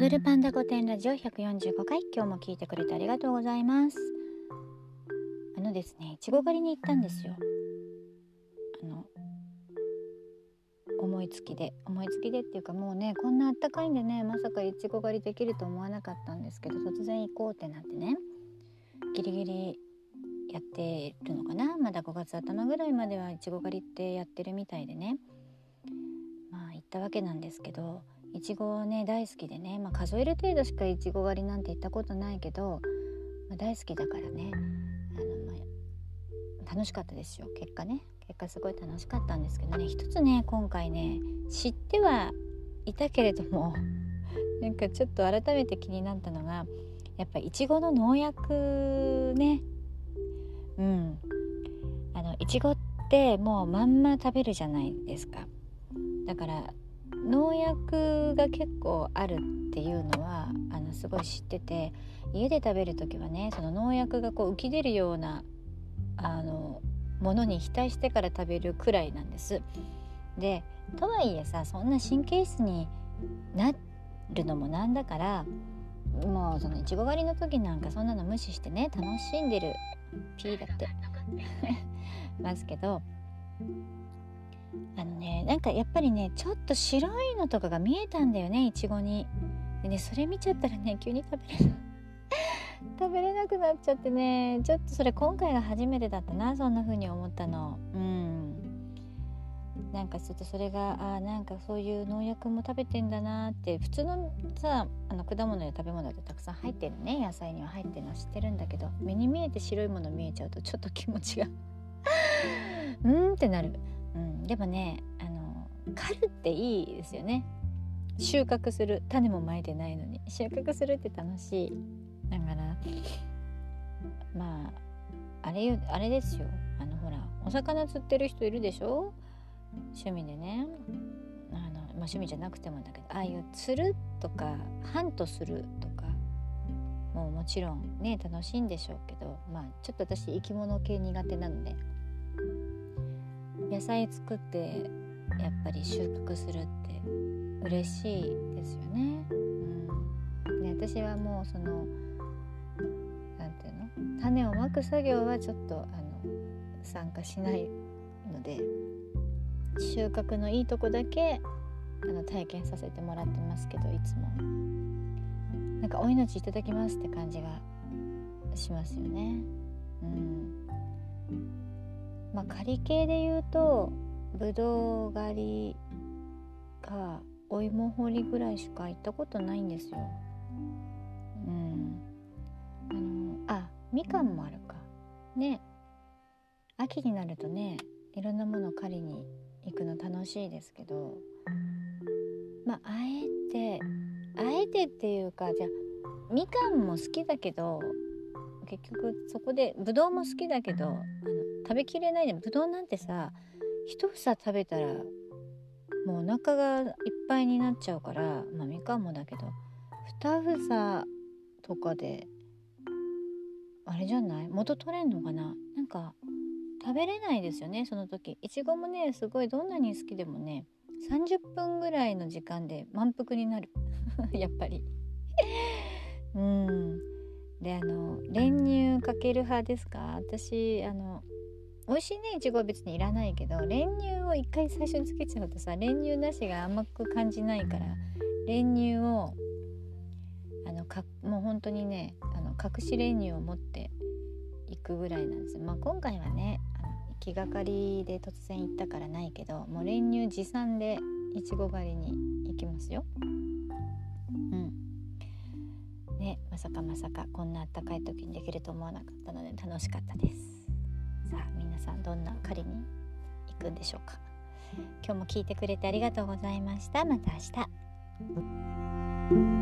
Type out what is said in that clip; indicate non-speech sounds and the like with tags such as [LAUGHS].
ドルパンダ御殿ラジオ145回今日も聞いてくれてありがとうございます。あのですねいちご狩りに行ったんですよ。あの思いつきで。思いつきでっていうかもうねこんなあったかいんでねまさかいちご狩りできると思わなかったんですけど突然行こうってなってねギリギリやってるのかな。まだ5月頭ぐらいまではいちご狩りってやってるみたいでね。まあ行ったわけなんですけどいちごね大好きでね、まあ、数える程度しかいちご狩りなんて行ったことないけど、まあ、大好きだからね。あの、まあ、楽しかったですよ。結果ね。結果すごい楽しかったんですけどね。一つね今回ね知ってはいたけれども [LAUGHS] なんかちょっと改めて気になったのがやっぱいちごの農薬ね。うん。あのいちごってもうまんま食べるじゃないですか。だから農薬が結構あるっていうのはあのすごい知ってて家で食べる時はねその農薬がこう浮き出るようなあのものに額してから食べるくらいなんです。でとはいえさそんな神経質になるのもなんだからもうそのいちご狩りの時なんかそんなの無視してね楽しんでるピーだって [LAUGHS] ますけどあのねなんかやっぱりねちょっと白いのとかが見えたんだよねいちごに。でねそれ見ちゃったらね急に食べれる [LAUGHS] 食べれなくなっちゃってねちょっとそれ今回が初めてだったなそんな風に思ったの。うん。なんかちょっとそれがあなんかそういう農薬も食べてんだなって普通のさあの果物や食べ物ってたくさん入ってるね野菜には入ってるのは知ってるんだけど目に見えて白いもの見えちゃうとちょっと気持ちが [LAUGHS] うんってなる。うん、でもねあの狩るっていいですよね。収穫する。種もまいてないのに。収穫するって楽しい。だからまああれあれですよ。あのほらお魚釣ってる人いるでしょ？趣味でね。あの、まあ、趣味じゃなくてもだけどああいう釣るとかハントするとかもうもちろんね楽しいんでしょうけどまあちょっと私生き物系苦手なので。野菜作ってやっぱり収穫するって嬉しいですよね。うん、で私はもうその何て言うの？種をまく作業はちょっとあの参加しないので収穫のいいとこだけあの体験させてもらってますけどいつもなんかお命いただきますって感じがしますよね。うんまあ仮系で言うとぶどう狩りかお芋掘りぐらいしか行ったことないんですよ。うん。あのあみかんもあるか。ね秋になるとねいろんなもの狩りに行くの楽しいですけどまああえてあえてっていうかじゃあみかんも好きだけど結局そこでぶどうも好きだけどあの食べきれない。でもぶどうなんてさ一房食べたらもうお腹がいっぱいになっちゃうからまあみかんもだけど二房とかであれじゃない？元取れんのかな？なんか食べれないですよねその時。いちごもねすごいどんなに好きでもね30分ぐらいの時間で満腹になる。[LAUGHS] やっぱり。[LAUGHS] うん。であの練乳かける派ですか？私あの美味しいねいちごは別にいらないけど練乳を一回最初につけちゃうとさ練乳なしが甘く感じないから練乳をあのかもう本当にねあの隠し練乳を持っていくぐらいなんですまあ今回はねあの気がかりで突然行ったからないけどもう練乳持参でいちご狩りに行きますよ。うんねまさかまさかこんなあったかい時にできると思わなかったので楽しかったです。さあ皆さんどんな狩りに行くんでしょうか。今日も聞いてくれてありがとうございました。また明日。